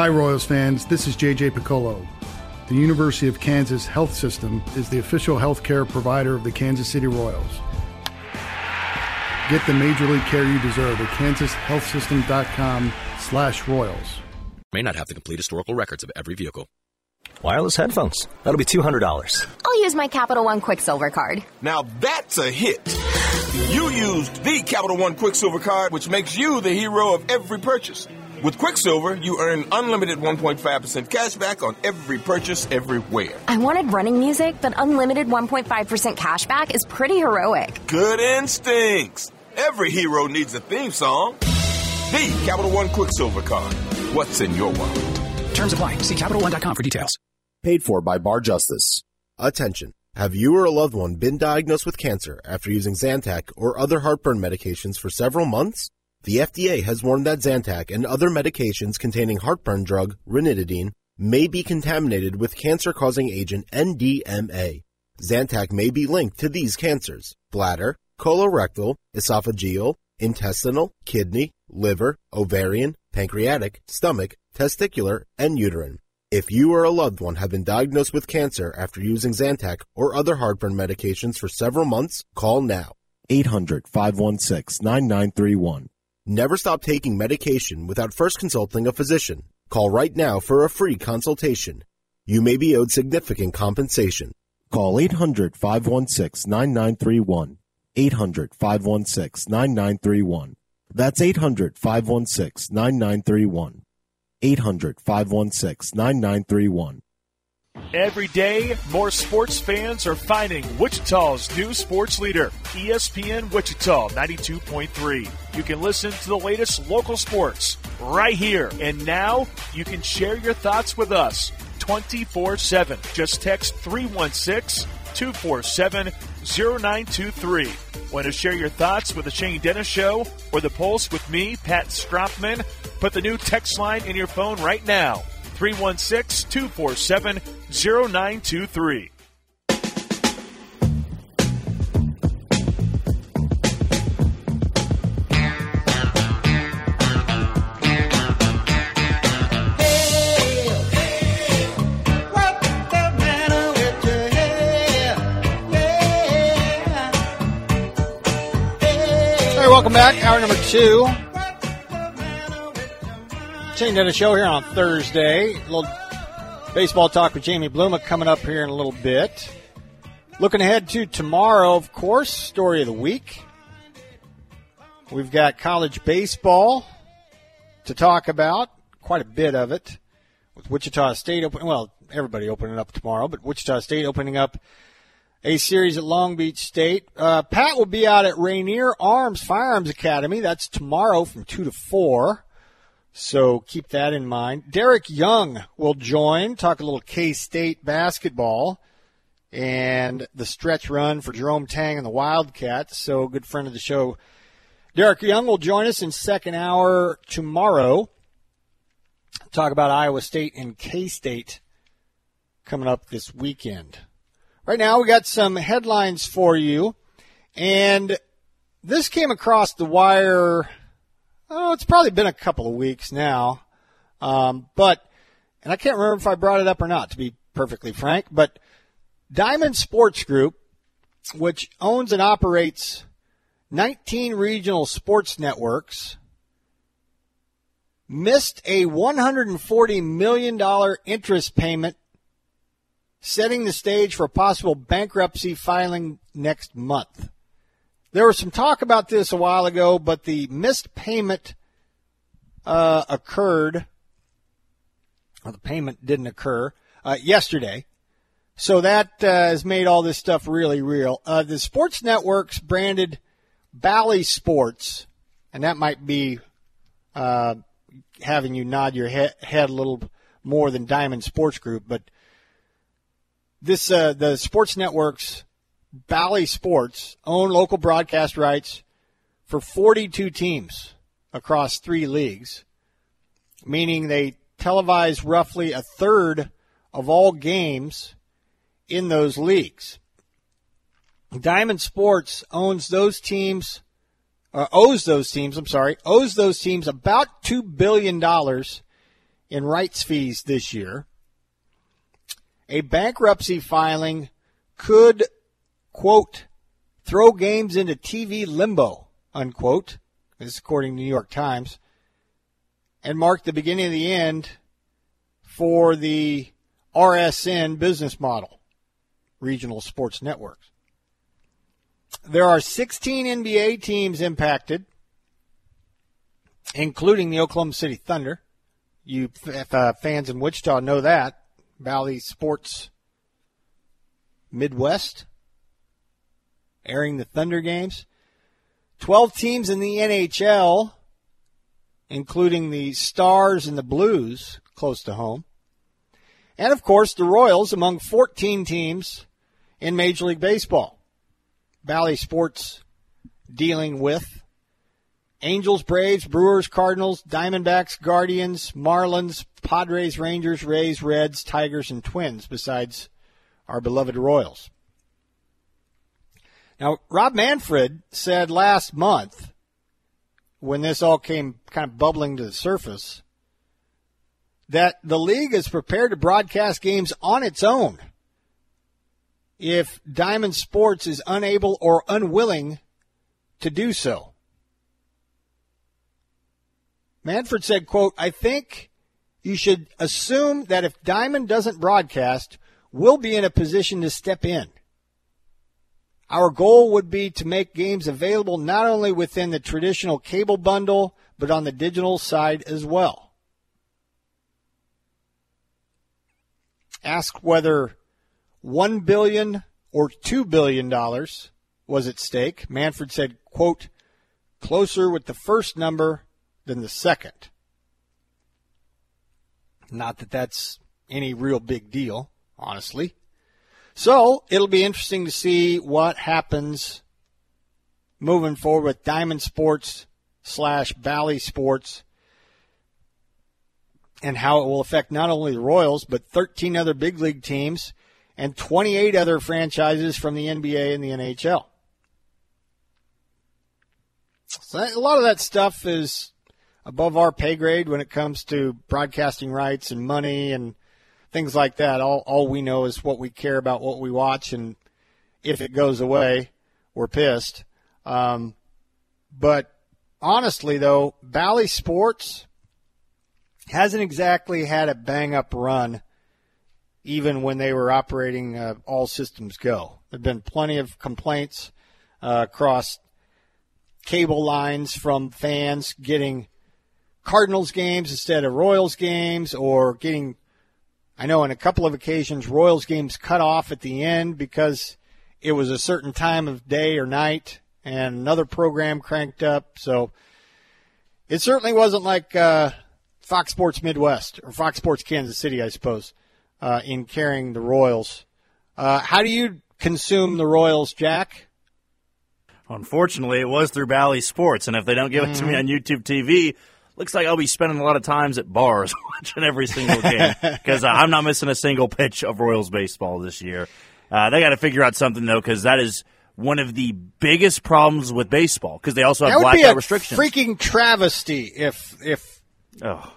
Hi, Royals fans. This is JJ Piccolo. The University of Kansas Health System is the official healthcare provider of the Kansas City Royals. Get the major league care you deserve at kansashealthsystem.com slash royals. May not have the complete historical records of every vehicle. Wireless headphones. That'll be $200. I'll use my Capital One Quicksilver card. Now that's a hit. You used the Capital One Quicksilver card, which makes you the hero of every purchase. With Quicksilver, you earn unlimited 1.5% cash back on every purchase everywhere. I wanted running music, but unlimited 1.5% cash back is pretty heroic. Good instincts. Every hero needs a theme song. The Capital One Quicksilver card. What's in your wallet? Terms apply. See CapitalOne.com for details. Paid for by Bar Justice. Attention. Have you or a loved one been diagnosed with cancer after using Zantac or other heartburn medications for several months? The FDA has warned that Zantac and other medications containing heartburn drug ranitidine may be contaminated with cancer-causing agent NDMA. Zantac may be linked to these cancers: bladder, colorectal, esophageal, intestinal, kidney, liver, ovarian, pancreatic, stomach, testicular, and uterine. If you or a loved one have been diagnosed with cancer after using Zantac or other heartburn medications for several months, call now. 800 516 9931. Never stop taking medication without first consulting a physician. Call right now for a free consultation. You may be owed significant compensation. Call 800 516 9931. 800 516 9931. That's 800 516 9931. 800 516 9931. Every day, more sports fans are finding Wichita's new sports leader, ESPN Wichita 92.3. You can listen to the latest local sports right here. And now you can share your thoughts with us 24 7. Just text 316 247 0923. Want to share your thoughts with the Shane Dennis Show or the Pulse with me, Pat Stropman? Put the new text line in your phone right now 316 247 0923. Hey, welcome back. Hour number two. Shane Dennis show here on Thursday. A little baseball talk with Jaime Bluma coming up here in a little bit. Looking ahead to tomorrow, of course, story of the week. We've got college baseball to talk about, quite a bit of it, with Wichita State open. Well, everybody opening up tomorrow, but Wichita State opening up a series at Long Beach State. Uh, Pat will be out at Rainier Arms Firearms Academy. That's tomorrow from 2 to 4. So keep that in mind. Derek Young will join, talk a little K State basketball and the stretch run for Jerome Tang and the Wildcats. So, good friend of the show, Derek Young will join us in second hour tomorrow. Talk about Iowa State and K State coming up this weekend. Right now, we got some headlines for you, and this came across the wire. Oh, it's probably been a couple of weeks now, um, but and I can't remember if I brought it up or not, to be perfectly frank. But Diamond Sports Group, which owns and operates 19 regional sports networks, missed a $140 million interest payment, setting the stage for a possible bankruptcy filing next month. There was some talk about this a while ago, but the missed payment uh, occurred. Well, the payment didn't occur uh, yesterday. So that uh, has made all this stuff really real. Uh, the sports networks branded Bally Sports, and that might be uh, having you nod your he- head a little more than Diamond Sports Group, but this uh, the sports networks Bally Sports own local broadcast rights for 42 teams across three leagues, meaning they televise roughly a third of all games in those leagues. Diamond Sports owns those teams, uh, owes those teams, I'm sorry, owes those teams about $2 billion in rights fees this year, a bankruptcy filing could, quote, throw games into TV limbo, unquote. This is according to New York Times. And mark the beginning of the end for the RSN business model, regional sports networks. There are 16 NBA teams impacted, including the Oklahoma City Thunder. You uh, fans in Wichita know that. Bally Sports Midwest airing the Thunder games. 12 teams in the NHL, including the Stars and the Blues, close to home. And of course, the Royals among 14 teams in Major League Baseball. Bally Sports dealing with Angels, Braves, Brewers, Cardinals, Diamondbacks, Guardians, Marlins, Padres, Rangers, Rays, Reds, Tigers, and Twins, besides our beloved Royals. Now, Rob Manfred said last month, when this all came kind of bubbling to the surface, that the league is prepared to broadcast games on its own if Diamond Sports is unable or unwilling to do so. Manfred said, quote, I think you should assume that if Diamond doesn't broadcast, we'll be in a position to step in. Our goal would be to make games available not only within the traditional cable bundle, but on the digital side as well. Asked whether 1 billion or $2 billion was at stake, Manfred said, quote, closer with the first number than the second. Not that that's any real big deal, honestly. So it'll be interesting to see what happens moving forward with Diamond Sports slash Bally Sports and how it will affect not only the Royals, but 13 other big league teams and 28 other franchises from the NBA and the NHL. So a lot of that stuff is above our pay grade when it comes to broadcasting rights and money and things like that. All all we know is what we care about, what we watch, and if it goes away, we're pissed. Um, but honestly, though, Bally Sports hasn't exactly had a bang up run, even when they were operating uh, all systems go. There've been plenty of complaints uh, across cable lines from fans getting Cardinals games instead of Royals games, or getting I know on a couple of occasions Royals games cut off at the end because it was a certain time of day or night and another program cranked up. So it certainly wasn't like uh, Fox Sports Midwest or Fox Sports Kansas City, I suppose, uh, in carrying the Royals. Uh, how do you consume the Royals, Jack? Unfortunately, it was through Bally Sports, and if they don't give it to me Mm-hmm. on YouTube TV, looks like I'll be spending a lot of times at bars watching every single game because uh, I'm not missing a single pitch of Royals baseball this year. Uh, they got to figure out something though because that is one of the biggest problems with baseball because they also have That would be blackout a restrictions. freaking travesty if if oh,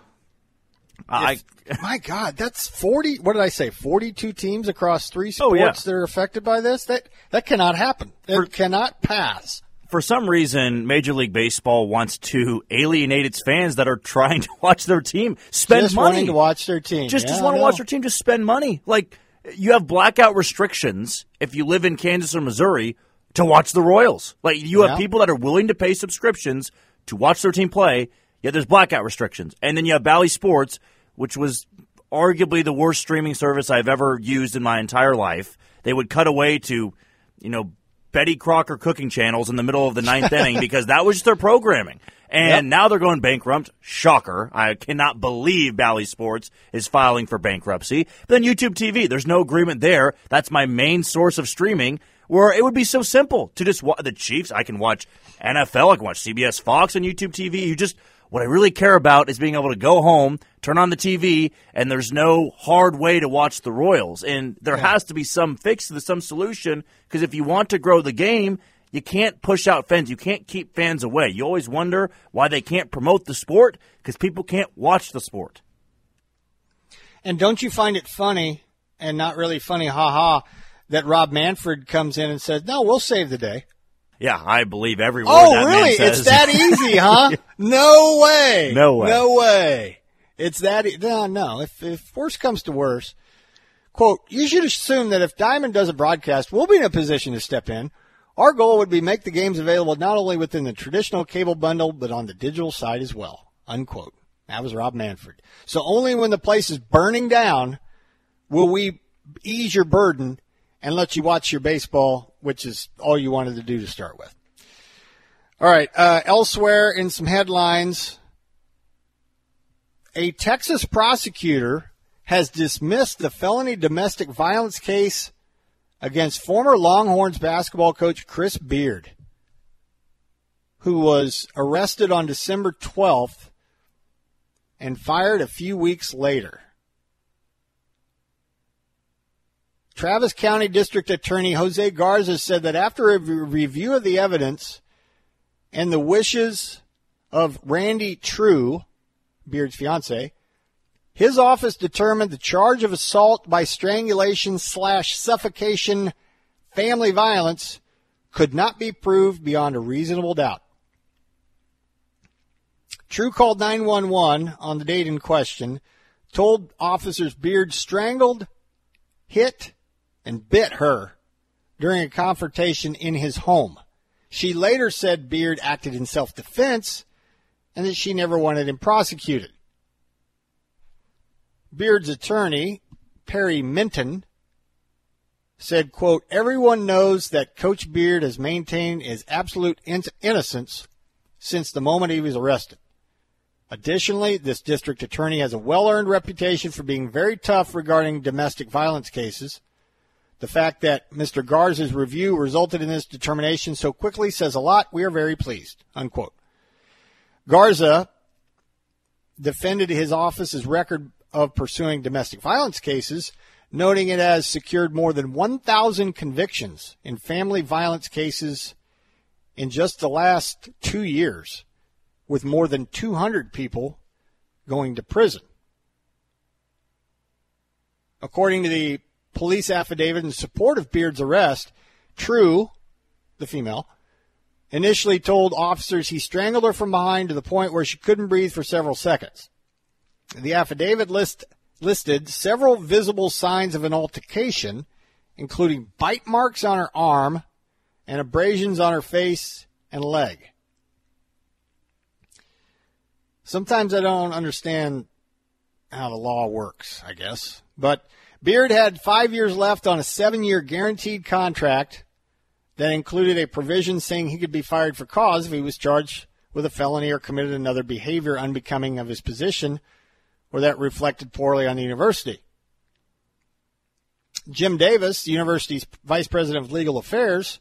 I my God, that's forty. What did I say? Forty-two teams across three sports Oh, yeah. that are affected by this. That that cannot happen. It cannot pass. For some reason, Major League Baseball wants to alienate its fans that are trying to watch their team spend Just money to watch their team. Just, Yeah, just want to watch their team. Just spend money. Like you have blackout restrictions if you live in Kansas or Missouri to watch the Royals. Like you have people that are willing to pay subscriptions to watch their team play. Yet there's blackout restrictions, and then you have Bally Sports, which was arguably the worst streaming service I've ever used in my entire life. They would cut away to, you know, Betty Crocker cooking channels in the middle of the ninth inning because that was just their programming. And now they're going bankrupt. Shocker. I cannot believe Bally Sports is filing for bankruptcy. But then YouTube TV, there's no agreement there. That's my main source of streaming where it would be so simple to just watch the Chiefs. I can watch NFL. I can watch CBS Fox on YouTube TV. You just, what I really care about is being able to go home, turn on the TV, and there's no hard way to watch the Royals. And there has to be some fix to this, some solution, because if you want to grow the game, you can't push out fans. You can't keep fans away. You always wonder why they can't promote the sport, because people can't watch the sport. And don't you find it funny and not really funny, ha ha, that Rob Manfred comes in and says, "No, we'll save the day." Yeah, I believe every word Oh, really? says. It's that easy, huh? no way. No way. No way. It's that. E- no, no. If if worse comes to worse, quote, you should assume that if Diamond does a broadcast, we'll be in a position to step in. Our goal would be make the games available not only within the traditional cable bundle, but on the digital side as well. Unquote. That was Rob Manfred. So only when the place is burning down will we ease your burden and let you watch your baseball, which is all you wanted to do to start with. All right. Uh, elsewhere in some headlines, a Texas prosecutor has dismissed the felony domestic violence case against former Longhorns basketball coach Chris Beard, who was arrested on December 12th and fired a few weeks later. Travis County District Attorney Jose Garza said that after a review of the evidence and the wishes of Randi Trew, Beard's fiance, his office determined the charge of assault by strangulation slash suffocation family violence could not be proved beyond a reasonable doubt. True called 911 on the date in question, told officers Beard strangled, hit, and bit her during a confrontation in his home. She later said Beard acted in self defense and that she never wanted him prosecuted. Beard's attorney, Perry Minton, said, quote, everyone knows that Coach Beard has maintained his absolute in- innocence since the moment he was arrested. Additionally, this district attorney has a well earned reputation for being very tough regarding domestic violence cases. The fact that Mr. Garza's review resulted in this determination so quickly says a lot. We are very pleased. Unquote. Garza defended his office's record of pursuing domestic violence cases, noting it has secured more than 1,000 convictions in family violence cases in just the last two years, with more than 200 people going to prison. According to the police affidavit in support of Beard's arrest, Trew, the female, initially told officers he strangled her from behind to the point where she couldn't breathe for several seconds. The affidavit list, listed several visible signs of an altercation, including bite marks on her arm and abrasions on her face and leg. Sometimes I don't understand how the law works, I guess. But Beard had five years left on a seven year guaranteed contract that included a provision saying he could be fired for cause if he was charged with a felony or committed another behavior unbecoming of his position or that reflected poorly on the university. Jim Davis, the university's vice president of legal affairs,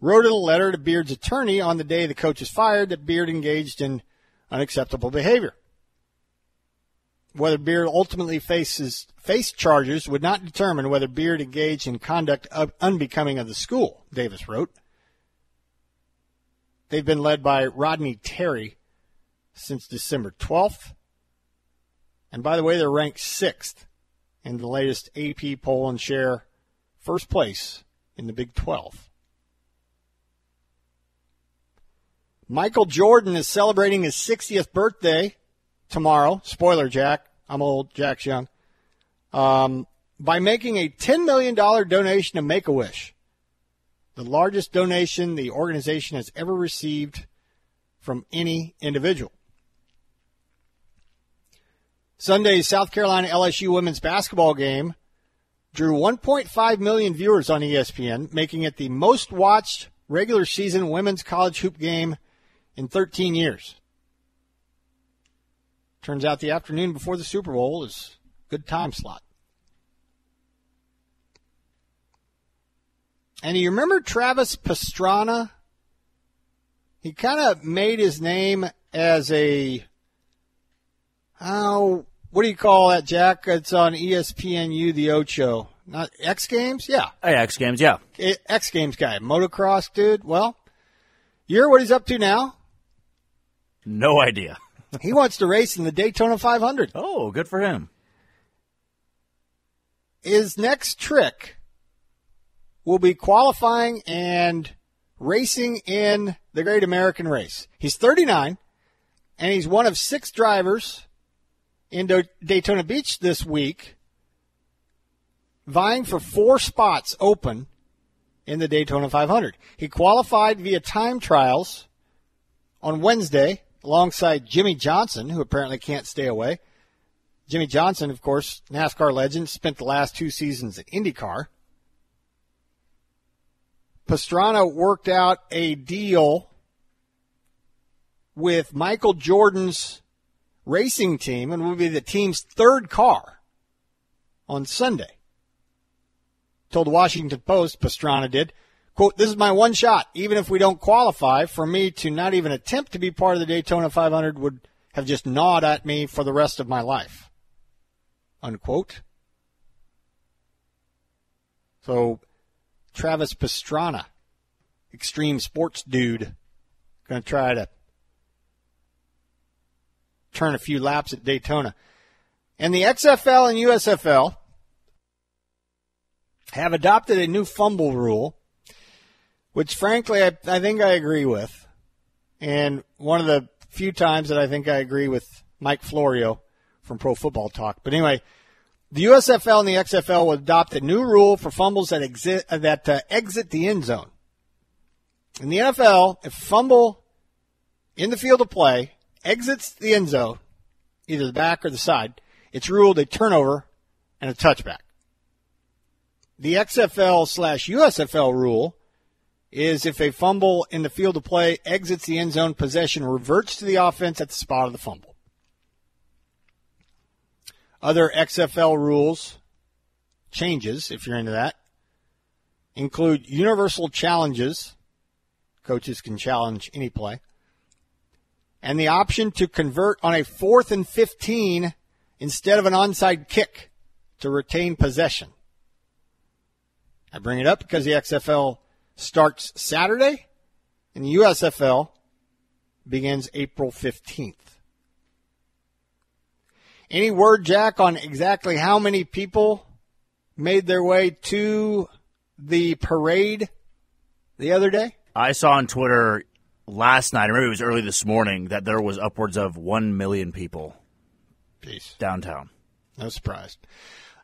wrote in a letter to Beard's attorney on the day the coach was fired that Beard engaged in unacceptable behavior. Whether Beard ultimately faces face charges would not determine whether Beard engaged in conduct of unbecoming of the school, Davis wrote. They've been led by Rodney Terry since December 12th. And by the way, they're ranked sixth in the latest AP poll and share first place in the Big 12. Michael Jordan is celebrating his 60th birthday tomorrow. Spoiler, Jack. I'm old. Jack's young. Um, by making a $10 million donation to Make a Wish, the largest donation the organization has ever received from any individual. Sunday's South Carolina LSU women's basketball game drew 1.5 million viewers on ESPN, making it the most watched regular season women's college hoop game in 13 years. Turns out the afternoon before the Super Bowl is a good time slot. And you remember Travis Pastrana? He kind of made his name as a oh, what do you call that, Jack? It's on ESPNU, the Ocho. Not X Games? Yeah. Hey, X Games, yeah. X Games guy. Motocross dude. Well, you're what he's up to now? No idea. He wants to race in the Daytona 500. Oh, good for him. his next trick will be qualifying and racing in the Great American Race. He's 39, and he's one of six drivers in Daytona Beach this week, vying for four spots open in the Daytona 500. He qualified via time trials on Wednesday alongside Jimmie Johnson, who apparently can't stay away. Jimmie Johnson, of course, NASCAR legend, spent the last two seasons at IndyCar. Pastrana worked out a deal with Michael Jordan's racing team and will be the team's third car on Sunday. Told the Washington Post, Pastrana did, quote, this is my one shot. Even if we don't qualify, for me to not even attempt to be part of the Daytona 500 would have just gnawed at me for the rest of my life. Unquote. So, Travis Pastrana, extreme sports dude, going to try to turn a few laps at Daytona. And the XFL and USFL have adopted a new fumble rule, which frankly I, I think I agree with. And one of the few times that I think I agree with Mike Florio from Pro Football Talk. But anyway, the USFL and the XFL will adopt a new rule for fumbles that exit that uh, exit the end zone. In the NFL, if fumble in the field of play exits the end zone, either the back or the side, it's ruled a turnover and a touchback. The XFL slash USFL rule is if a fumble in the field of play exits the end zone, possession reverts to the offense at the spot of the fumble. Other XFL rules, changes, if you're into that, include universal challenges. Coaches can challenge any play and the option to convert on a fourth and 15 instead of an onside kick to retain possession. I bring it up because the XFL starts Saturday and the USFL begins April 15th. Any word, Jack, on exactly how many people made their way to the parade the other day? I saw on Twitter last night, or maybe it was early this morning, that there was upwards of 1 million people Peace. downtown. No surprise.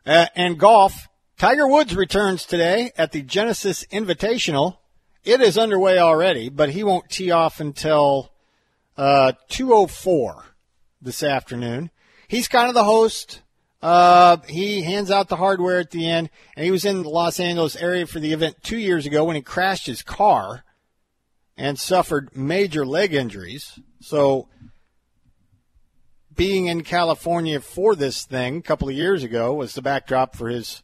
Uh, and golf, Tiger Woods returns today at the Genesis Invitational. It is underway already, but he won't tee off until uh, 2.04 this afternoon. He's kind of the host. Uh, he hands out the hardware at the end, and he was in the Los Angeles area for the event two years ago when he crashed his car and suffered major leg injuries. So, being in California for this thing a couple of years ago was the backdrop for his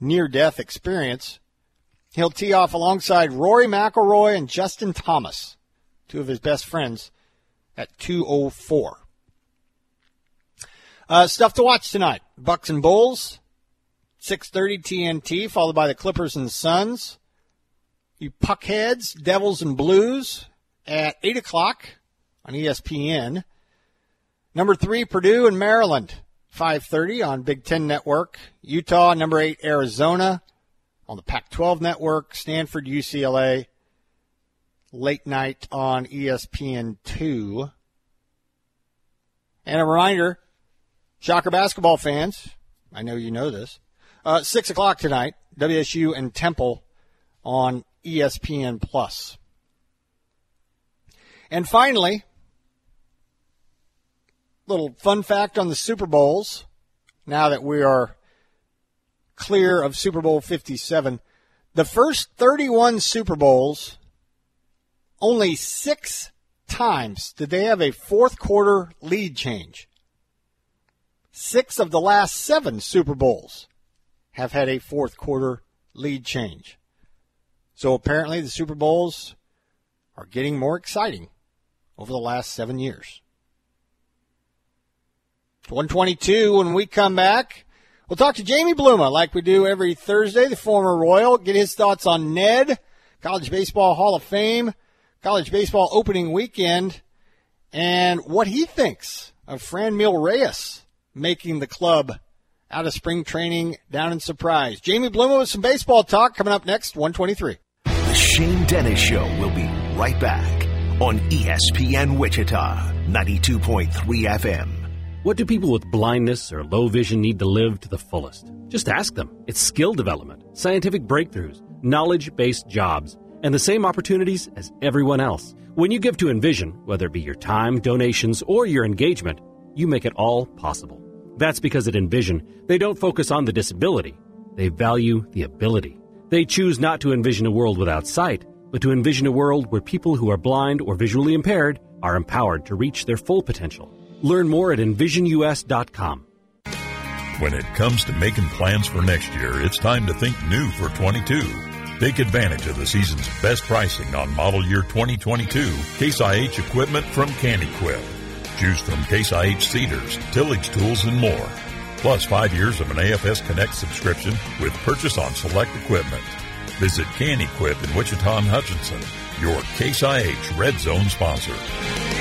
near death experience. He'll tee off alongside Rory McIlroy and Justin Thomas, two of his best friends, at 204. Uh, stuff to watch tonight. Bucks and Bulls, 6.30 TNT, followed by the Clippers and Suns. You puckheads, Devils and Blues at 8 o'clock on ESPN. Number three, Purdue and Maryland, 5.30 on Big Ten Network. Utah, number eight, Arizona on the Pac-12 Network. Stanford, UCLA, late night on ESPN 2. And a reminder, Shocker basketball fans, I know you know this, uh, 6 o'clock tonight, WSU and Temple on ESPN Plus. And finally, little fun fact on the Super Bowls. Now that we are clear of Super Bowl 57, the first 31 Super Bowls, only six times did they have a fourth quarter lead change. Six of the last seven Super Bowls have had a fourth quarter lead change. So apparently the Super Bowls are getting more exciting over the last seven years. 122 when we come back. We'll talk to Jaime Bluma like we do every Thursday, the former Royal, get his thoughts on Ned, College Baseball Hall of Fame, College Baseball opening weekend, and what he thinks of Franmil Reyes making the club out of spring training down in Surprise. Jaime Bluma with some baseball talk coming up next, 123. The Shane Dennis Show will be right back on ESPN Wichita, 92.3 FM. What do people with blindness or low vision need to live to the fullest? Just ask them. It's skill development, scientific breakthroughs, knowledge based jobs, and the same opportunities as everyone else. When you give to Envision, whether it be your time, donations, or your engagement, you make it all possible. That's because at Envision, they don't focus on the disability, they value the ability. They choose not to envision a world without sight, but to envision a world where people who are blind or visually impaired are empowered to reach their full potential. Learn more at envisionus.com. When it comes to making plans for next year, it's time to think new for 22. Take advantage of the season's best pricing on model year 2022 Case IH equipment from Kanequip. Choose from Case IH seeders, tillage tools, and more. Plus five years of an AFS Connect subscription with purchase on select equipment. Visit Kanequip in Wichita and Hutchinson, your Case IH Red Zone sponsor.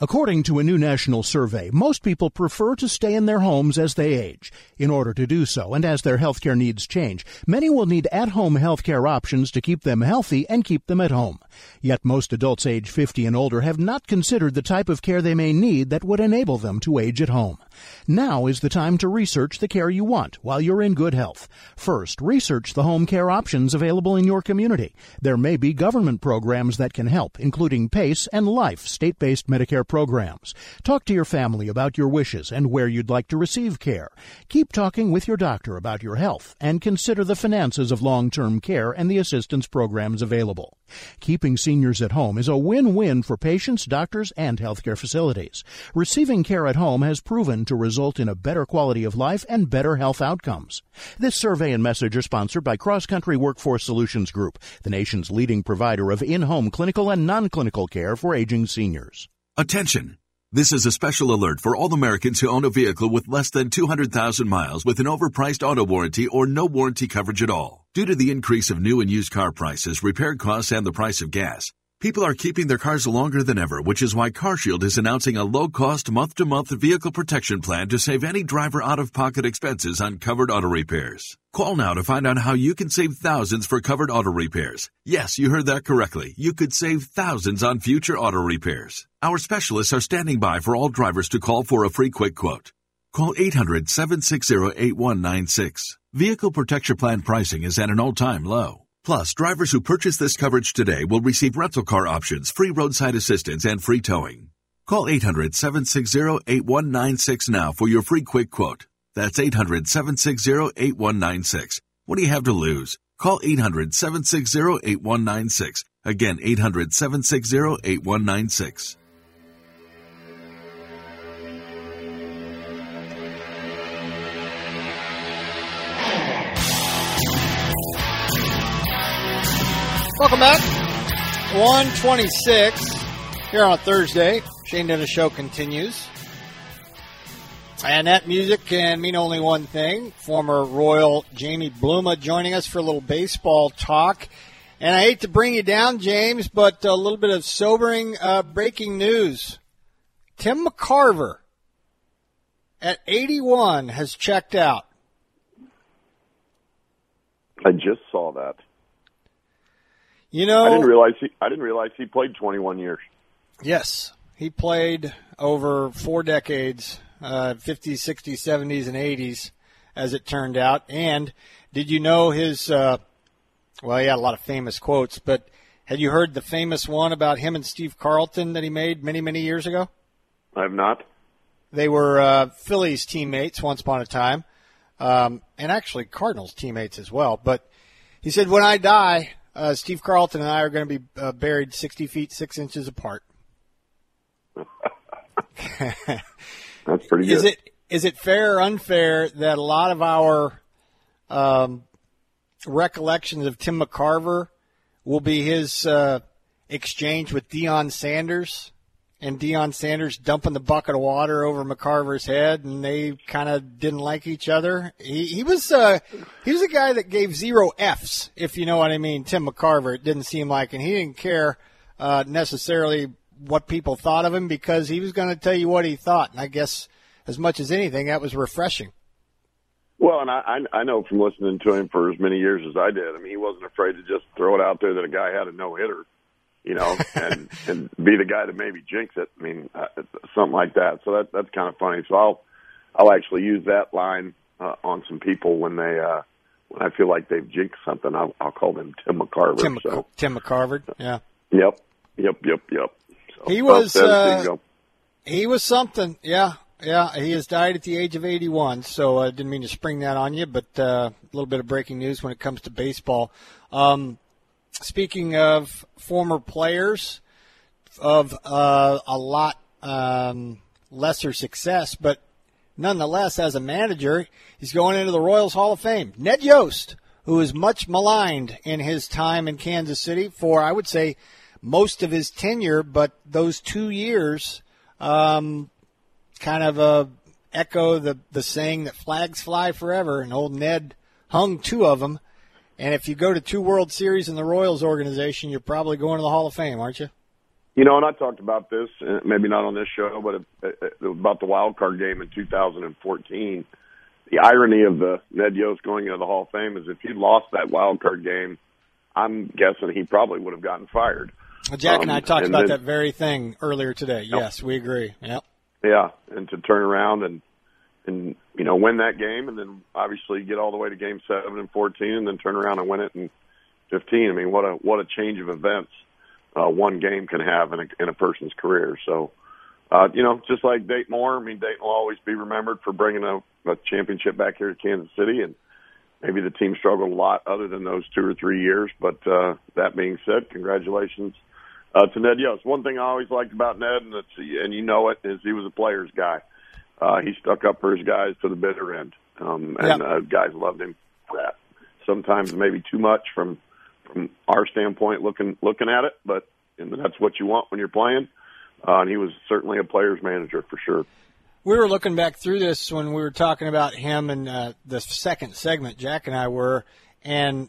According to a new national survey, most people prefer to stay in their homes as they age. In order to do so, and as their healthcare needs change, many will need at-home healthcare options to keep them healthy and keep them at home. Yet most adults age 50 and older have not considered the type of care they may need that would enable them to age at home. Now is the time to research the care you want while you're in good health. First, research the home care options available in your community. There may be government programs that can help, including PACE and LIFE state-based Medicare programs. Talk to your family about your wishes and where you'd like to receive care. Keep talking with your doctor about your health and consider the finances of long-term care and the assistance programs available. Keeping seniors at home is a win-win for patients, doctors, and healthcare facilities. Receiving care at home has proven to result in a better quality of life and better health outcomes. This survey and message are sponsored by Cross Country Workforce Solutions Group, the nation's leading provider of in-home clinical and non-clinical care for aging seniors. Attention! This is a special alert for all Americans who own a vehicle with less than 200,000 miles with an overpriced auto warranty or no warranty coverage at all. Due to the increase of new and used car prices, repair costs, and the price of gas, people are keeping their cars longer than ever, which is why CarShield is announcing a low-cost month-to-month vehicle protection plan to save any driver out-of-pocket expenses on covered auto repairs. Call now to find out how you can save thousands for covered auto repairs. Yes, you heard that correctly. You could save thousands on future auto repairs. Our specialists are standing by for all drivers to call for a free quick quote. Call 800 760 8196. Vehicle protection plan pricing is at an all time low. Plus, drivers who purchase this coverage today will receive rental car options, free roadside assistance, and free towing. Call 800 760 8196 now for your free quick quote. That's 800 760 8196. What do you have to lose? Call 800 760 8196. Again, 800 760 8196. Welcome back. 126 here on Thursday. Shane Dennis Show continues. And that music can mean only one thing. Former Royal Jaime Bluma joining us for a little baseball talk. And I hate to bring you down, James, but a little bit of sobering uh, breaking news. Tim McCarver at 81 has checked out. I just saw that. You know, I didn't realize he. I didn't realize he played 21 years. Yes, he played over four decades, uh, 50s, 60s, 70s, and 80s, as it turned out. And did you know his? Uh, well, he had a lot of famous quotes, but had you heard the famous one about him and Steve Carlton that he made many, many years ago? I have not. They were uh, Phillies teammates once upon a time, um, and actually Cardinals teammates as well. But he said, "When I die." Uh, Steve Carlton and I are going to be uh, buried 60 feet, 6 inches apart. That's pretty good. Is it, is it fair or unfair that a lot of our um, recollections of Tim McCarver will be his uh, exchange with Deion Sanders? And Deion Sanders dumping the bucket of water over McCarver's head, and they kind of didn't like each other. He, he was uh, he was a guy that gave zero Fs, if you know what I mean. Tim McCarver, it didn't seem like, and he didn't care uh, necessarily what people thought of him because he was going to tell you what he thought. And I guess as much as anything, that was refreshing. Well, and I I know from listening to him for as many years as I did. I mean, he wasn't afraid to just throw it out there that a guy had a no hitter, you know, and and be the guy to maybe jinx it. I mean, uh, something like that. So that that's kind of funny. So I'll I'll actually use that line uh, on some people when they uh, when I feel like they've jinxed something. I'll, I'll call them Tim McCarver. Tim, so. Tim McCarver. Yeah. Yep. Yep. Yep. Yep. So, he was. Uh, he was something. Yeah. Yeah, he has died at the age of 81, so I didn't mean to spring that on you, but uh, a little bit of breaking news when it comes to baseball. Um, speaking of former players of uh, a lot um, lesser success, but nonetheless, as a manager, he's going into the Royals Hall of Fame. Ned Yost, who is much maligned in his time in Kansas City for, I would say, most of his tenure, but those two years. Um, kind of uh, echo the the saying that flags fly forever, and old Ned hung two of them. And if you go to two World Series in the Royals organization, you're probably going to the Hall of Fame, aren't you? You know, and I talked about this, uh, maybe not on this show, but about the wild card game in 2014. The irony of the Ned Yost going into the Hall of Fame is if he'd lost that wild card game, I'm guessing he probably would have gotten fired. Jack um, and I talked and about then, that very thing earlier today. Yes, we agree. Yep. Yeah, and to turn around and and you know win that game, and then obviously get all the way to Game Seven and fourteen, and then turn around and win it in fifteen. I mean, what a what a change of events uh, one game can have in a, in a person's career. So, uh, you know, just like Dayton Moore, I mean, Dayton will always be remembered for bringing a, a championship back here to Kansas City, and maybe the team struggled a lot other than those two or three years. But uh, that being said, congratulations uh, to Ned Yost. One thing I always liked about Ned, and, it's, and you know it, is he was a player's guy. Uh, he stuck up for his guys to the bitter end, um, and uh, guys loved him for that. Sometimes maybe too much from from our standpoint, looking looking at it, but and that's what you want when you're playing. Uh, and he was certainly a player's manager for sure. We were looking back through this when we were talking about him in uh, the second segment. Jack and I were, and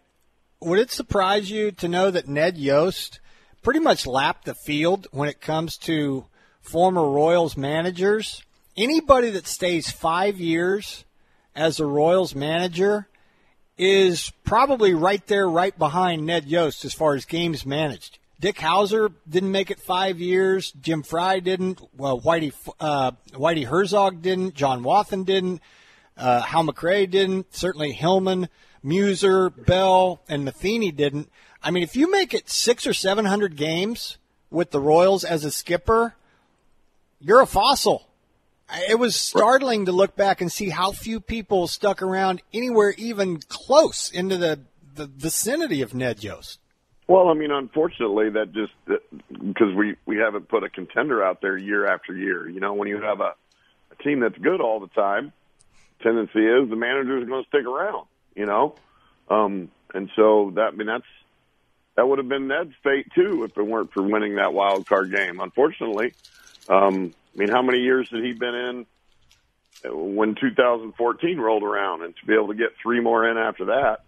would it surprise you to know that Ned Yost? pretty much lapped the field when it comes to former Royals managers. Anybody that stays five years as a Royals manager is probably right there, right behind Ned Yost as far as games managed. Dick Howser didn't make it five years. Jim Frey didn't. Well, Whitey uh, Whitey Herzog didn't. John Wathan didn't. Uh, Hal McRae didn't. Certainly Hillman, Muser, Bell, and Matheny didn't. I mean, if you make it six or seven hundred games with the Royals as a skipper, you're a fossil. It was startling to look back and see how few people stuck around anywhere even close into the, the vicinity of Ned Yost. Well, I mean, unfortunately, that just because we we haven't put a contender out there year after year. You know, when you have a, a team that's good all the time, tendency is the manager is going to stick around. You know, um, and so that I mean that's that would have been Ned's fate too if it weren't for winning that wild card game. Unfortunately, um, I mean, how many years had he been in when 2014 rolled around, and to be able to get three more in after that?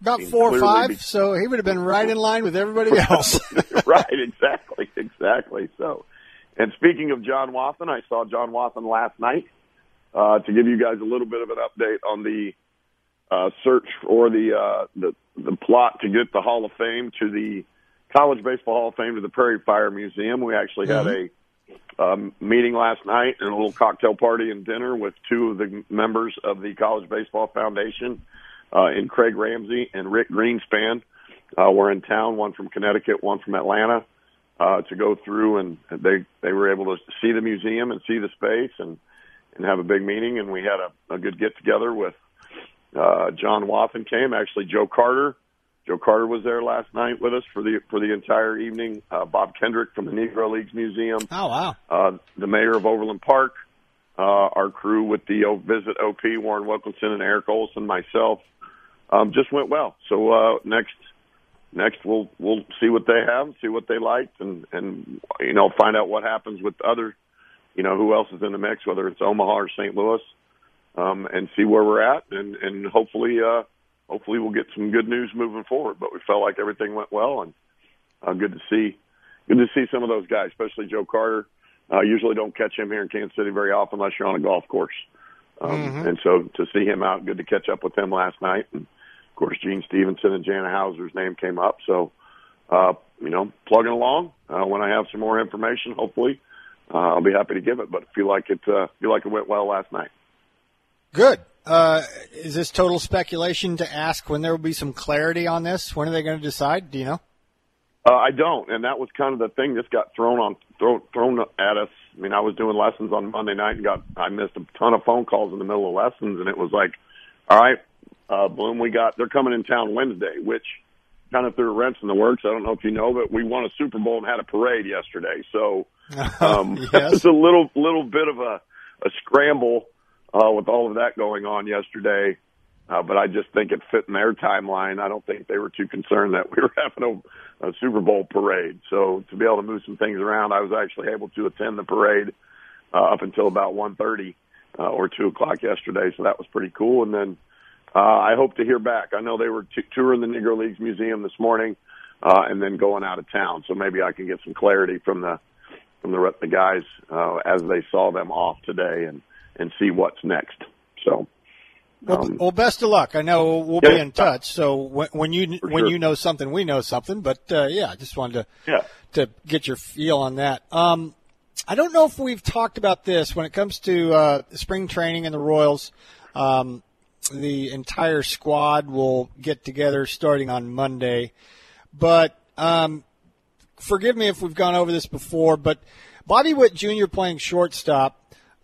About four or five, be- so he would have been right in line with everybody else. right, exactly, exactly. So, and speaking of John Wathan, I saw John Wathan last night uh, to give you guys a little bit of an update on the uh, search or the, uh, the the plot to get the Hall of Fame to the College Baseball Hall of Fame to the Prairie Fire Museum. We actually mm-hmm. had a um, meeting last night and a little cocktail party and dinner with two of the members of the College Baseball Foundation, uh, and Craig Ramsey and Rick Greenspan. Uh, were in town, one from Connecticut, one from Atlanta, uh, to go through and they they were able to see the museum and see the space and and have a big meeting. And we had a, a good get together with uh, John Wathan came. Actually, Joe Carter. Joe Carter was there last night with us for the for the entire evening. Uh, Bob Kendrick from the Negro Leagues Museum. Oh wow! Uh, the mayor of Overland Park. Uh, our crew with the o- visit OP Warren Wilkinson and Eric Olson, myself, um, just went well. So uh, next next we'll we'll see what they have, see what they liked, and and you know find out what happens with other, you know who else is in the mix, whether it's Omaha or St. Louis um, and see where we're at, and and hopefully uh, hopefully we'll get some good news moving forward. But we felt like everything went well, and uh, good to see good to see some of those guys, especially Joe Carter. Uh, usually don't catch him here in Kansas City very often unless you're on a golf course. Um, Mm-hmm. And so to see him out, good to catch up with him last night. And of course, Gene Stephenson and Jana Hauser's name came up. So, uh, you know, plugging along. Uh, when I have some more information, hopefully, uh, I'll be happy to give it. But I feel like it, uh, feel like it went well last night. Good. Uh, is this total speculation to ask when there will be some clarity on this? When are they going to decide? Do you know? Uh, I don't, and that was kind of the thing. This got thrown on thrown thrown at us. I mean, I was doing lessons on Monday night and got I missed a ton of phone calls in the middle of lessons, and it was like, all right, uh, Bloom, we got they're coming in town Wednesday, which kind of threw a wrench in the works. I don't know if you know, but we won a Super Bowl and had a parade yesterday, so um, Yes. it's a little little bit of a a scramble uh, with all of that going on yesterday. Uh, but I just think it fit in their timeline. I don't think they were too concerned that we were having a, a Super Bowl parade. So to be able to move some things around, I was actually able to attend the parade uh, up until about one thirty uh, or two o'clock yesterday. So that was pretty cool. And then uh, I hope to hear back. I know they were t- touring the Negro Leagues Museum this morning, uh, and then going out of town. So maybe I can get some clarity from the from the the guys uh, as they saw them off today, and and see what's next. So. Well, Um, well, best of luck. I know we'll Yeah. be in touch. So when, when you when sure. you know something, we know something. But uh, yeah, I just wanted to Yeah. to get your feel on that. Um, I don't know if we've talked about this when it comes to uh, spring training and the Royals. Um, the entire squad will get together starting on Monday, but um, forgive me if we've gone over this before. But Bobby Witt Jr. playing shortstop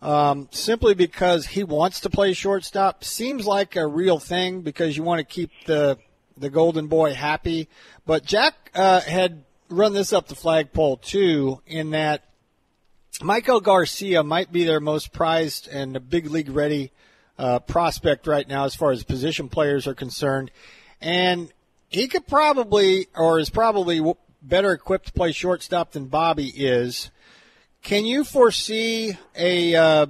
um, simply because he wants to play shortstop seems like a real thing because you want to keep the the golden boy happy. But Jack uh, had run this up the flagpole too, in that Maikel Garcia might be their most prized and big league ready uh, prospect right now as far as position players are concerned, and he could probably or is probably better equipped to play shortstop than Bobby is. Can you foresee a uh,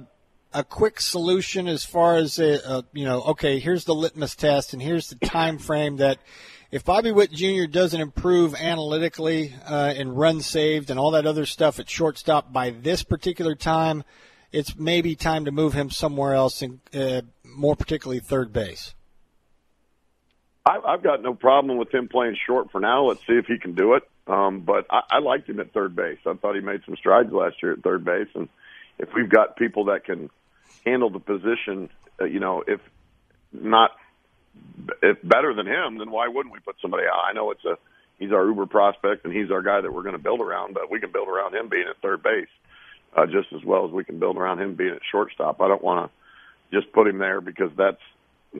a quick solution as far as a, a, you know? Okay, here's the litmus test, and here's the time frame that if Bobby Witt Jr. doesn't improve analytically uh, and run saved and all that other stuff at shortstop by this particular time, it's maybe time to move him somewhere else, and uh, more particularly third base. I've got no problem with him playing short for now. Let's see if he can do it. Um, but I, I liked him at third base. I thought he made some strides last year at third base, and if we've got people that can handle the position, uh, you know, if not if better than him, then why wouldn't we put somebody out? I know it's a he's our uber prospect and he's our guy that we're going to build around, but we can build around him being at third base uh, just as well as we can build around him being at shortstop. I don't want to just put him there because that's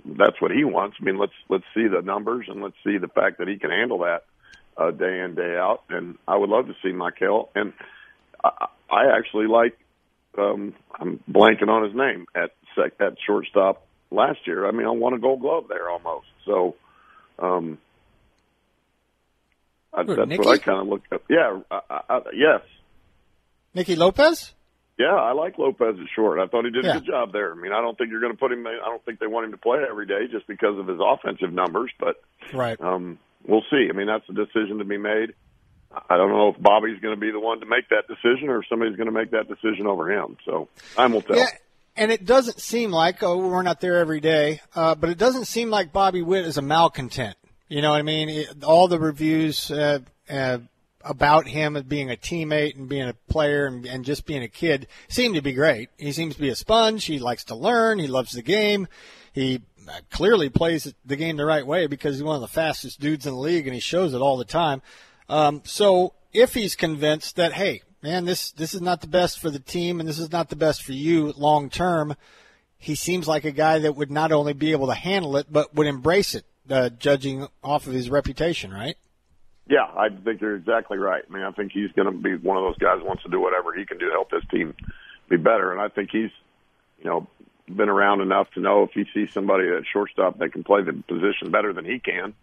that's what he wants. I mean, let's let's see the numbers and let's see the fact that he can handle that uh, day in day out. And I would love to see Maikel. And I, I actually like um, I'm blanking on his name at sec, at shortstop last year. I mean, I won a Gold Glove there almost. So, um, I, Who, that's Nicky? what I kind of look at. Yeah, I, I, I, yes, Nicky Lopez. yeah, I like Lopez at short. I thought he did Yeah. a good job there. I mean, I don't think you're going to put him. I don't think they want him to play every day just because of his offensive numbers. But Right. um, we'll see. I mean, that's a decision to be made. I don't know if Bobby's going to be the one to make that decision or if somebody's going to make that decision over him. So time will tell. Yeah, and it doesn't seem like oh we're not there every day, uh, but it doesn't seem like Bobby Witt is a malcontent. You know what I mean? It, all the reviews uh, uh, about him as being a teammate and being a player and, and just being a kid seem to be great. He seems to be a sponge. He likes to learn. He loves the game. He clearly plays the game the right way because he's one of the fastest dudes in the league and he shows it all the time. Um, so if he's convinced that, hey, man, this, this is not the best for the team and this is not the best for you long term, he seems like a guy that would not only be able to handle it, but would embrace it, uh, judging off of his reputation, right? Yeah, I think you're exactly right. I mean, I think he's going to be one of those guys who wants to do whatever he can do to help this team be better. And I think he's, you know, been around enough to know if he sees somebody at shortstop that can play the position better than he can,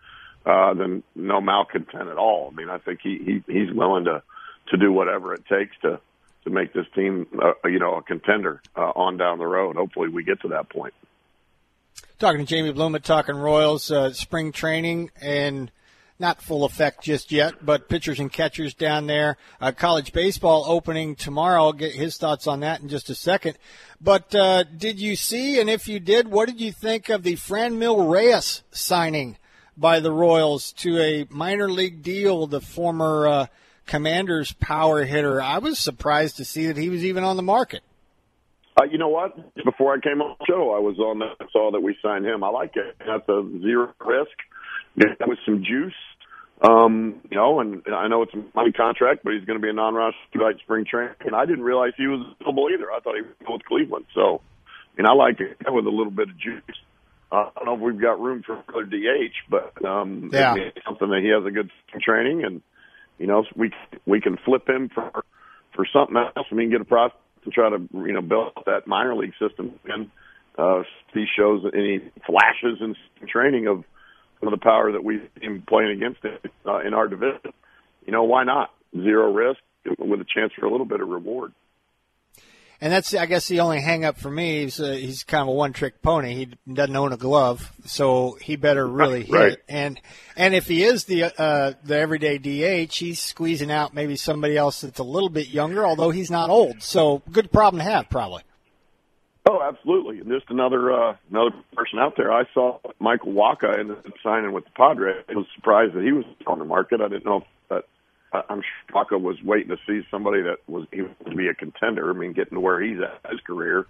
uh, then no malcontent at all. I mean, I think he, he he's willing to to do whatever it takes to to make this team, uh, you know, a contender uh, on down the road. Hopefully, we get to that point. Talking to Jaime Bluma at Talking Royals, uh, spring training, and not full effect just yet, but pitchers and catchers down there. Uh, college baseball opening tomorrow. I'll get his thoughts on that in just a second. But uh, did you see, and if you did, what did you think of the Franmil Reyes signing by the Royals to a minor league deal? The former uh, Commanders power hitter. I was surprised to see that he was even on the market. Uh, you know what? Before I came on the show, I was on that, saw that we signed him. I like it. That's a zero risk. That was some juice. Um, you know, and I know it's a money contract, but he's going to be a non-roster right spring training. And I didn't realize he was available either. I thought he was with Cleveland. So, and I like it with a little bit of juice. Uh, I don't know if we've got room for another DH, but um, yeah. it's something that he has a good training, and you know, we we can flip him for for something else. I mean, get a prospect to try to you know build that minor league system and uh, he shows any flashes in training of some of the power that we've been playing against it uh, in our division. You know, why not? Zero risk with a chance for a little bit of reward. And that's, I guess, the only hang up for me. He's, uh, he's kind of a one trick pony. He doesn't own a glove, so he better really hit. Right. And and if he is the uh, the everyday DH, he's squeezing out maybe somebody else that's a little bit younger, although he's not old. So good problem to have, probably. Oh, absolutely. And just another uh, another person out there. I saw Michael Wacha in the signing with the Padres. I was surprised that he was on the market. I didn't know if that. I'm sure Wacha was waiting to see somebody that was he would be a contender. I mean, getting to where he's at his career.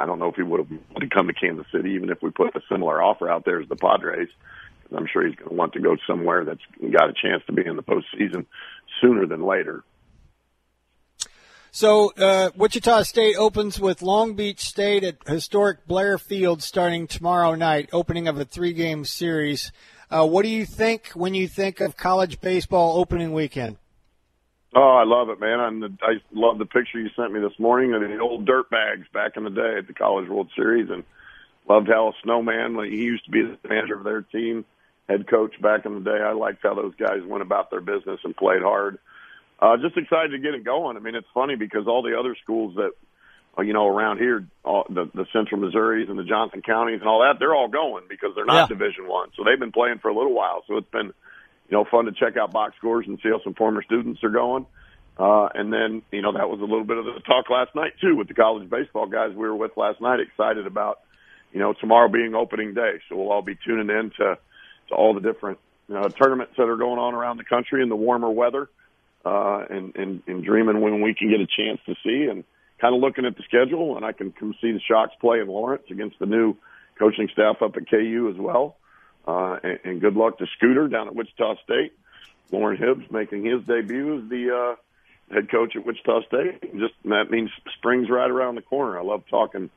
I don't know if he would have wanted to come to Kansas City, even if we put a similar offer out there as the Padres. I'm sure he's going to want to go somewhere that's got a chance to be in the postseason sooner than later. So, uh, Wichita State opens with Long Beach State at historic Blair Field starting tomorrow night, opening of a three game series. Uh, what do you think when you think of college baseball opening weekend? Oh, I love it, man. I'm the, I love the picture you sent me this morning of the old dirt bags back in the day at the College World Series, and loved how a snowman. He used to be the manager of their team, head coach back in the day. I liked how those guys went about their business and played hard. Uh, just excited to get it going. I mean, it's funny because all the other schools that, uh, you know, around here, all, the, the Central Missouris and the Johnson counties and all that, they're all going because they're not Yeah. Division One. So they've been playing for a little while. So it's been, you know, fun to check out box scores and see how some former students are going. Uh, and then, you know, that was a little bit of the talk last night too with the college baseball guys we were with last night, excited about, you know, tomorrow being opening day. So we'll all be tuning in to, to all the different, you know, tournaments that are going on around the country in the warmer weather uh, and, and, and dreaming when we can get a chance to see and kind of looking at the schedule. And I can come see the Shocks play in Lawrence against the new coaching staff up at KU as well. Uh, and, and good luck to Scooter down at Wichita State. Loren Hibbs making his debut as the uh, head coach at Wichita State. Just that means spring's right around the corner. I love talking,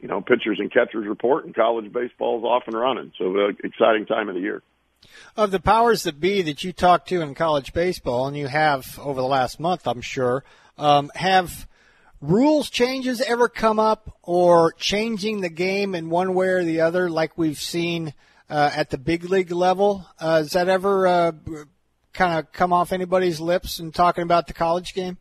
you know, pitchers and catchers report, and college baseball's off and running. So uh, exciting time of the year. Of the powers that be that you talk to in college baseball, and you have over the last month, I'm sure, um, have rules changes ever come up or changing the game in one way or the other, like we've seen uh, at the big league level? Uh, has that ever uh, kind of come off anybody's lips in talking about the college game?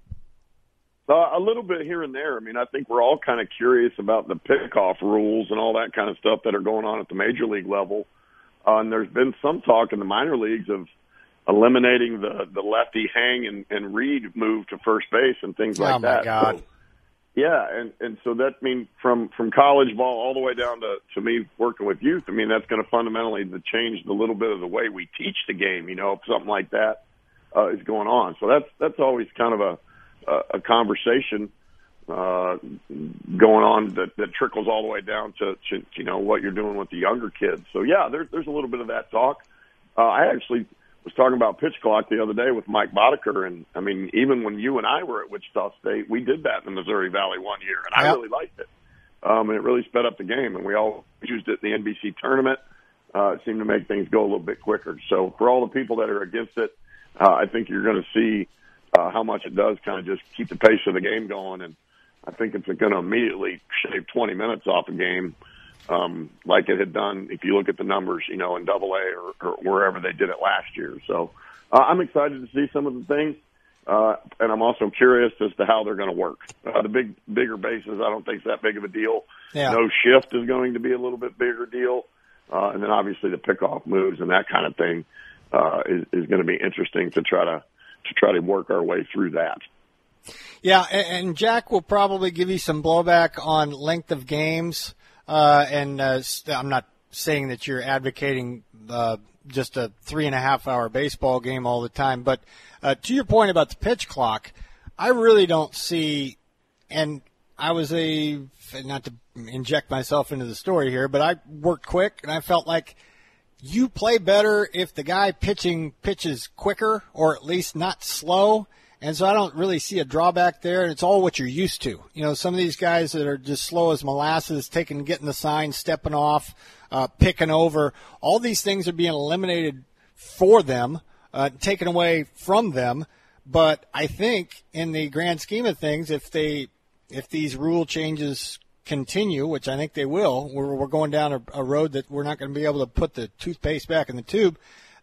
Uh, a little bit here and there. I mean, I think we're all kind of curious about the pickoff rules and all that kind of stuff that are going on at the major league level. Uh, and there's been some talk in the minor leagues of eliminating the the lefty hang and, and read move to first base and things like oh my that. God! So, yeah, and and so that mean from from college ball all the way down to to me working with youth. I mean, that's going to fundamentally change a little bit of the way we teach the game. You know, if something like that uh, is going on. So that's that's always kind of a a, a conversation uh, going on that, that trickles all the way down to, to you know what you're doing with the younger kids. So yeah, there's there's a little bit of that talk. Uh, I actually was talking about pitch clock the other day with Mike Boddicker, and I mean even when you and I were at Wichita State, we did that in the Missouri Valley one year, and I Yep. really liked it. Um, and it really sped up the game, and we all used it in the NBC tournament. Uh, it seemed to make things go a little bit quicker. So for all the people that are against it, uh, I think you're going to see uh, how much it does kind of just keep the pace of the game going. And I think it's going to immediately shave 20 minutes off a game, um, like it had done if you look at the numbers, you know, in Double A or, or wherever they did it last year. So uh, I'm excited to see some of the things. Uh, and I'm also curious as to how they're going to work. Uh, the big, bigger bases, I don't think is that big of a deal. Yeah. No shift is going to be a little bit bigger deal. Uh, and then obviously the pickoff moves and that kind of thing. uh, is, is going to be interesting to try to to try to work our way through that. Yeah, and, Jack will probably give you some blowback on length of games. Uh, and uh, I'm not saying that you're advocating uh, just a three and a half hour baseball game all the time, but uh, to your point about the pitch clock, I really don't see. And I was a not to inject myself into the story here, but I worked quick, and I felt like you play better if the guy pitching pitches quicker or at least not slow. And so I don't really see a drawback there. And it's all what you're used to. You know, some of these guys that are just slow as molasses, taking, getting the sign, stepping off, uh, picking over, all these things are being eliminated for them, uh, taken away from them. But I think in the grand scheme of things, if they, if these rule changes continue, which I think they will, we're, we're going down a, a road that we're not going to be able to put the toothpaste back in the tube,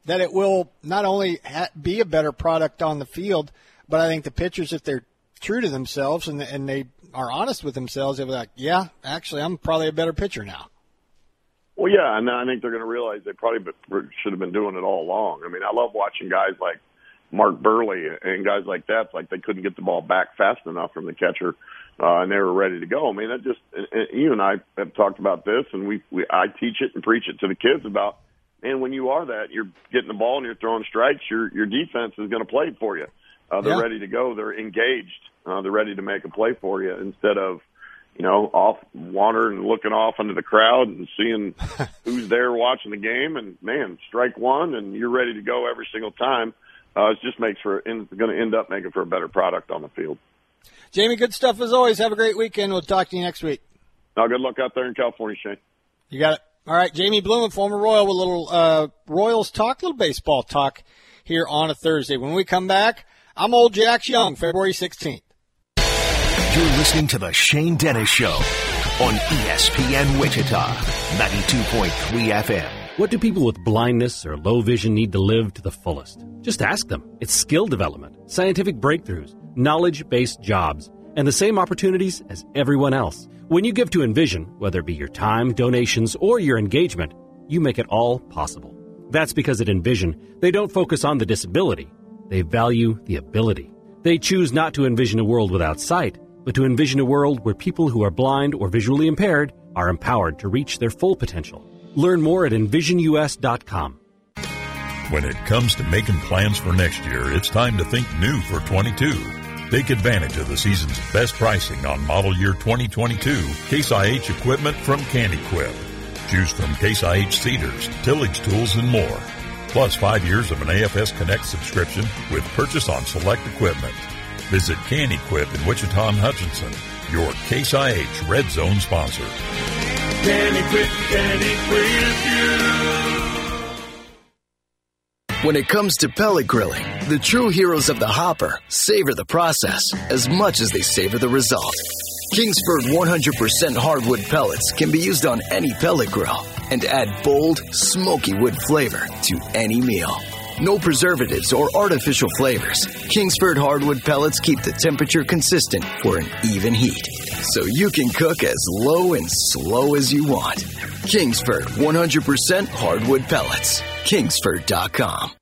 that it will not only ha- be a better product on the field, but I think the pitchers, if they're true to themselves and, and they are honest with themselves, they'll be like, yeah, actually, I'm probably a better pitcher now. Well, yeah, and I think they're going to realize they probably should have been doing it all along. I mean, I love watching guys like Mark Buehrle and guys like that. Like they couldn't get the ball back fast enough from the catcher, uh, and they were ready to go. I mean, that just and you and I have talked about this, and we, we I teach it and preach it to the kids about. And when you are that, you're getting the ball and you're throwing strikes. Your your defense is going to play for you. Uh, they're yeah. ready to go. They're engaged. Uh, they're ready to make a play for you instead of, you know, off wandering and looking off into the crowd and seeing who's there watching the game. And man, strike one, and you're ready to go every single time. Uh, it just makes for going to end up making for a better product on the field. Jaime, good stuff as always. Have a great weekend. We'll talk to you next week. Now, good luck out there in California, Shane. You got it. All right, Jaime Bluma, former Royal, with a little uh, Royals talk, a little baseball talk here on a Thursday. When we come back, I'm old Jax Young, February 16th. You're listening to The Shane Dennis Show on ESPN Wichita, 92.3 FM. What do people with blindness or low vision need to live to the fullest? Just ask them. It's skill development, scientific breakthroughs, knowledge based jobs, and the same opportunities as everyone else. When you give to Envision, whether it be your time, donations, or your engagement, you make it all possible. That's because at Envision, they don't focus on the disability they value the ability. They choose not to envision a world without sight, but to envision a world where people who are blind or visually impaired are empowered to reach their full potential. Learn more at envisionus.com. When it comes to making plans for next year, it's time to think new for 22. Take advantage of the season's best pricing on model year 2022 Case IH equipment from Kanequip. Choose from Case IH seeders, tillage tools, and more plus five years of an AFS Connect subscription with purchase on select equipment. Visit Kanequip in Wichita and Hutchinson, your Case IH Red Zone sponsor. Kanequip When it comes to pellet grilling, the true heroes of the hopper savor the process as much as they savor the result. Kingsford 100% hardwood pellets can be used on any pellet grill and add bold, smoky wood flavor to any meal. No preservatives or artificial flavors. Kingsford hardwood pellets keep the temperature consistent for an even heat. So you can cook as low and slow as you want. Kingsford 100% hardwood pellets. Kingsford.com.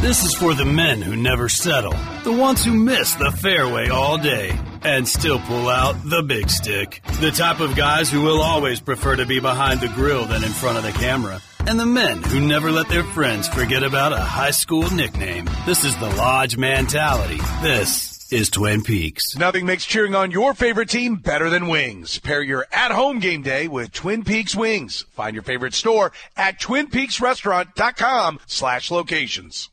This is for the men who never settle, the ones who miss the fairway all day and still pull out the big stick, the type of guys who will always prefer to be behind the grill than in front of the camera, and the men who never let their friends forget about a high school nickname. This is the Lodge mentality. This is Twin Peaks. Nothing makes cheering on your favorite team better than wings. Pair your at-home game day with Twin Peaks Wings. Find your favorite store at twinpeaksrestaurant.com slash locations.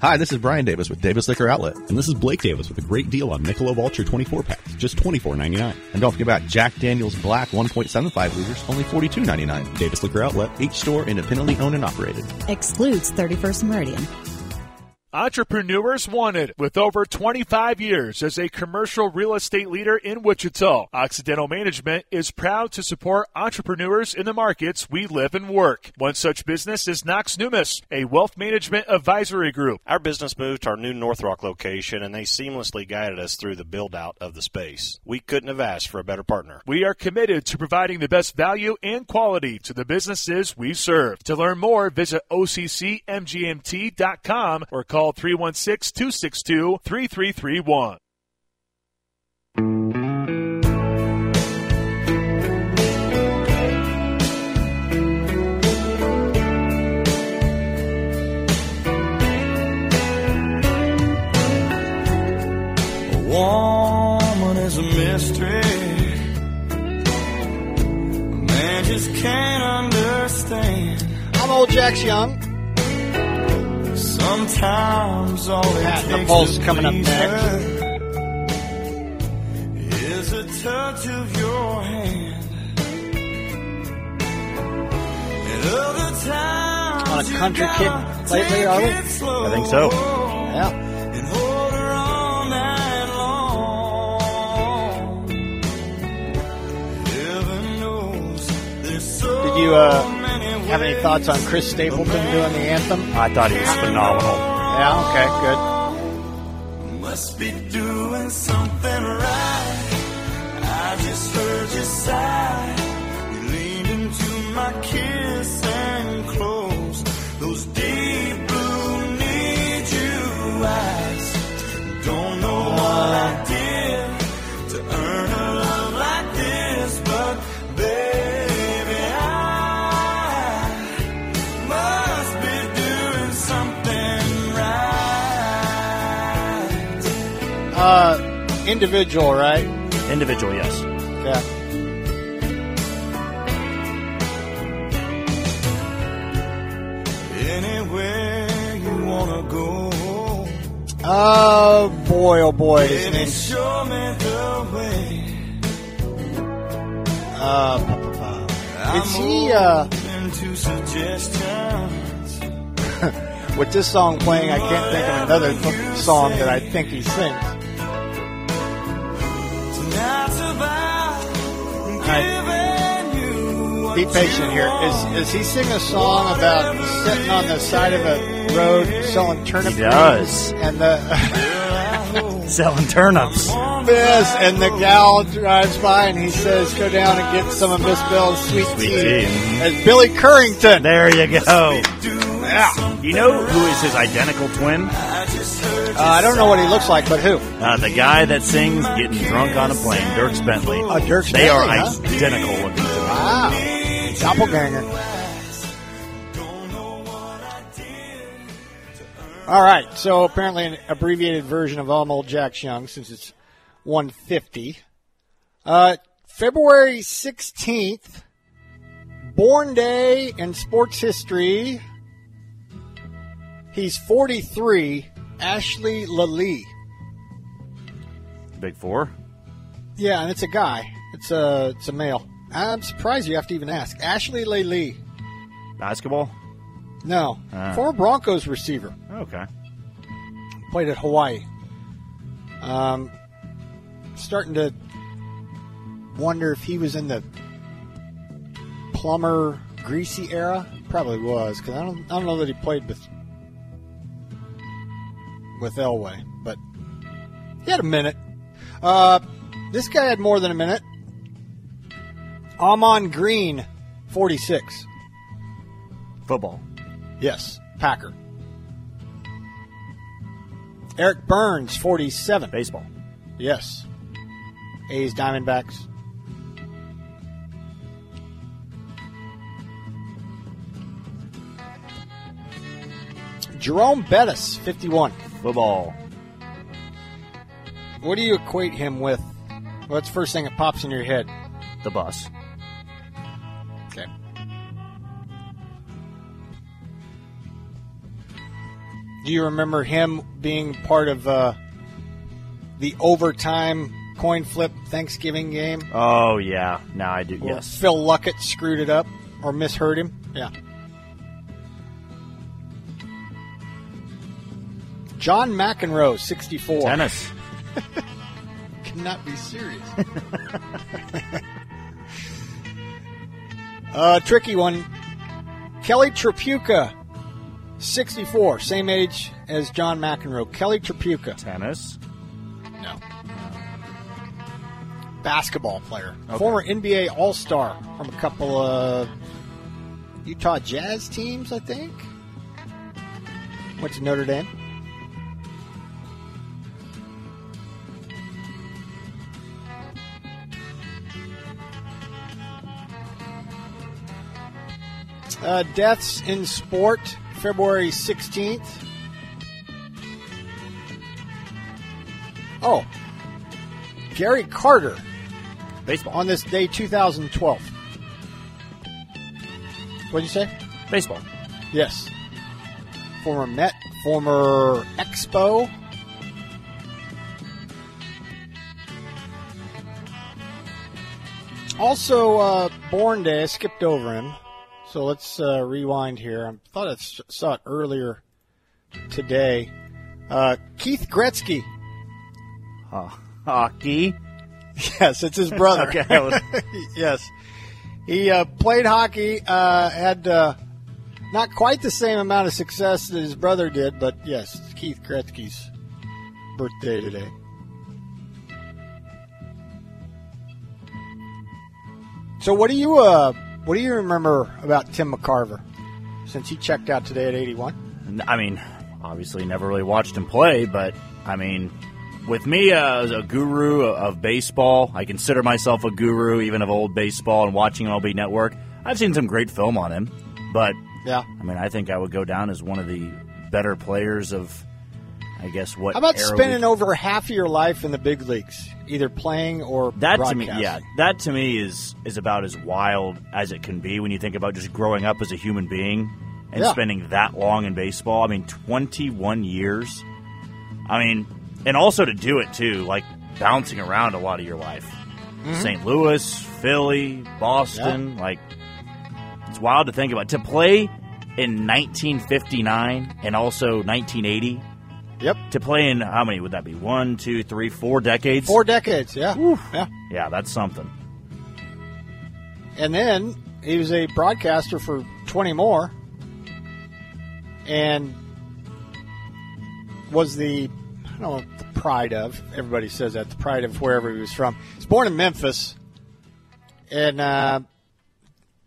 Hi, this is Brian Davis with Davis Liquor Outlet. And this is Blake Davis with a great deal on Michelob Ultra 24 packs, just $24.99. And don't forget about Jack Daniels Black 1.75 liters, only $42.99. Davis Liquor Outlet, each store independently owned and operated. Excludes 31st Meridian. Entrepreneurs Wanted with over 25 years as a commercial real estate leader in Wichita. Occidental Management is proud to support entrepreneurs in the markets we live and work. One such business is Knox Numis, a wealth management advisory group. Our business moved to our new North Rock location and they seamlessly guided us through the build out of the space. We couldn't have asked for a better partner. We are committed to providing the best value and quality to the businesses we serve. To learn more, visit OCCMGMT.com or call 316 262 3331. A woman is a mystery. A man just can't understand. I'm old Jack's Young. Sometimes all it Pat and the takes Pulse to coming up please next. is a touch of your hand. And other times On a country gotta lately, are we? slow. I think so. Yeah. And hold her all night long. Heaven knows there's so Did you uh, many have any thoughts on Chris Stapleton doing the anthem? I thought he was phenomenal. Yeah, okay, good. Must be doing something right. I just heard you sigh. Uh, individual, right? Individual, yes. Yeah. Anywhere you wanna go, Oh boy, oh boy, his baby, name's show me the way. uh, pa- pa- pa. is he uh, with this song playing? I can't think of another song that I think he sings. Be patient here. Is is he singing a song about sitting on the side of a road selling turnips? He does. and the Selling turnips. yes, and the gal drives by and he says, "Go down and get some of Miss Bell's sweet, Sweet tea." tea. As Billy Currington. There you go. Yeah. You know who is his identical twin? Uh, I don't know what he looks like, but who? Uh, the guy that sings "Getting Drunk on a Plane," Dierks Bentley. Oh, Dierks They are huh? identical looking. Wow, doppelganger. All right, so apparently an abbreviated version of I'm Old Jack's Young since it's 150. Uh, February 16th, born day in sports history. He's 43, Ashley Lelie. Big four. Yeah, and it's a guy. It's a it's a male. I'm surprised you have to even ask. Ashley Lelie. Basketball. No, Ah. former Broncos receiver. Okay. Played at Hawaii. Um, starting to wonder if he was in the Plummer Griese era. Probably was because I don't I don't know that he played with with Elway, but he had a minute. Uh, this guy had more than a minute. Ahman Green, forty six. Football. Yes, Packer. Eric Byrnes, 47. Baseball. Yes. A's Diamondbacks. Jerome Bettis, 51. Football. What do you equate him with? What's the first thing that pops in your head? The bus. Do you remember him being part of uh, the overtime coin flip Thanksgiving game? Oh yeah. Now I do. Where Yes. Phil Luckett screwed it up or misheard him. Yeah. John McEnroe, 64. Tennis. Cannot be serious. uh, tricky one. Kelly Tripucka, 64, same age as John McEnroe. Kelly Tripucka. Tennis. No. Basketball player. Okay. Former NBA All Star from a couple of Utah Jazz teams, I think. Went to Notre Dame. Uh, deaths in sport, February 16th. Oh, Gary Carter. Baseball. On this day, 2012. What'd you say? Baseball. Yes. Former Met, former Expo. Also, uh, born day. I skipped over him. So let's uh, rewind here. I thought I saw it earlier today. Uh, Keith Gretzky. hockey. Yes, it's his brother. Okay, was- yes, he uh, played hockey. Uh, had uh, not quite the same amount of success that his brother did, but yes, it's Keith Gretzky's birthday today. So, what do you uh, what do you remember about Tim McCarver since he checked out today at eighty one? I mean, obviously never really watched him play, but I mean, with me as a guru of baseball, I consider myself a guru even of old baseball and watching MLB Network. I've seen some great film on him, but Yeah. I mean, I think I would go down as one of the better players of, I guess, what How about spending over half of your life in the big leagues, either playing or that to me, yeah, that to me is is about as wild as it can be when you think about just growing up as a human being and Yeah. spending that long in baseball. I mean, twenty one years. I mean, and also to do it too, like bouncing around a lot of your life. Mhm. St. Louis, Philly, Boston, like it's wild to think about. To play in 1959 and also 1980. Yep. To play in how many would that be? One, two, three, four decades. Four decades, yeah. Yeah. Yeah, that's something. And then he was a broadcaster for 20 more and was the, I don't know, the pride of, everybody says that, the pride of wherever he was from. He was born in Memphis. And uh,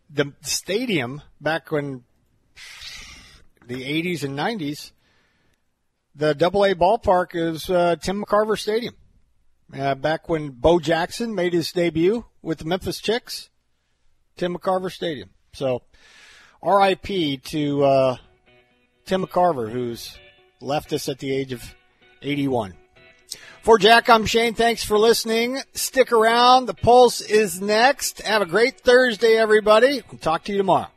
the stadium back when the 80s and 90s, the Double A ballpark is uh, Tim McCarver Stadium. Uh, back when Bo Jackson made his debut with the Memphis Chicks, Tim McCarver Stadium. So, R.I.P. to uh, Tim McCarver, who's left us at the age of 81. For Jack, I'm Shane. Thanks for listening. Stick around. The Pulse is next. Have a great Thursday, everybody. We'll talk to you tomorrow.